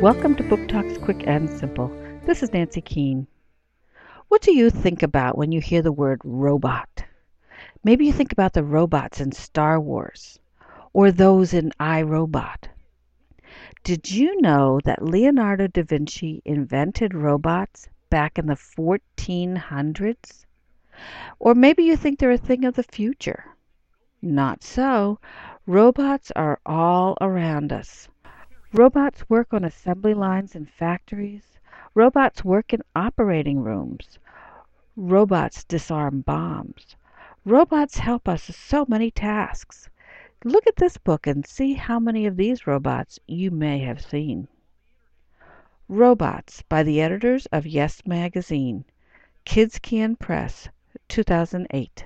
Welcome to Book Talks Quick and Simple. This is Nancy Keene. What do you think about when you hear the word robot? Maybe you think about the robots in Star Wars or those in I, Robot. Did you know that Leonardo da Vinci invented robots back in the 1400s? Or maybe you think they're a thing of the future. Not so. Robots are all around us. Robots work on assembly lines in factories. Robots work in operating rooms. Robots disarm bombs. Robots help us with so many tasks. Look at this book and see how many of these robots you may have seen. Robots by the editors of Yes Magazine, Kids Can Press, 2008.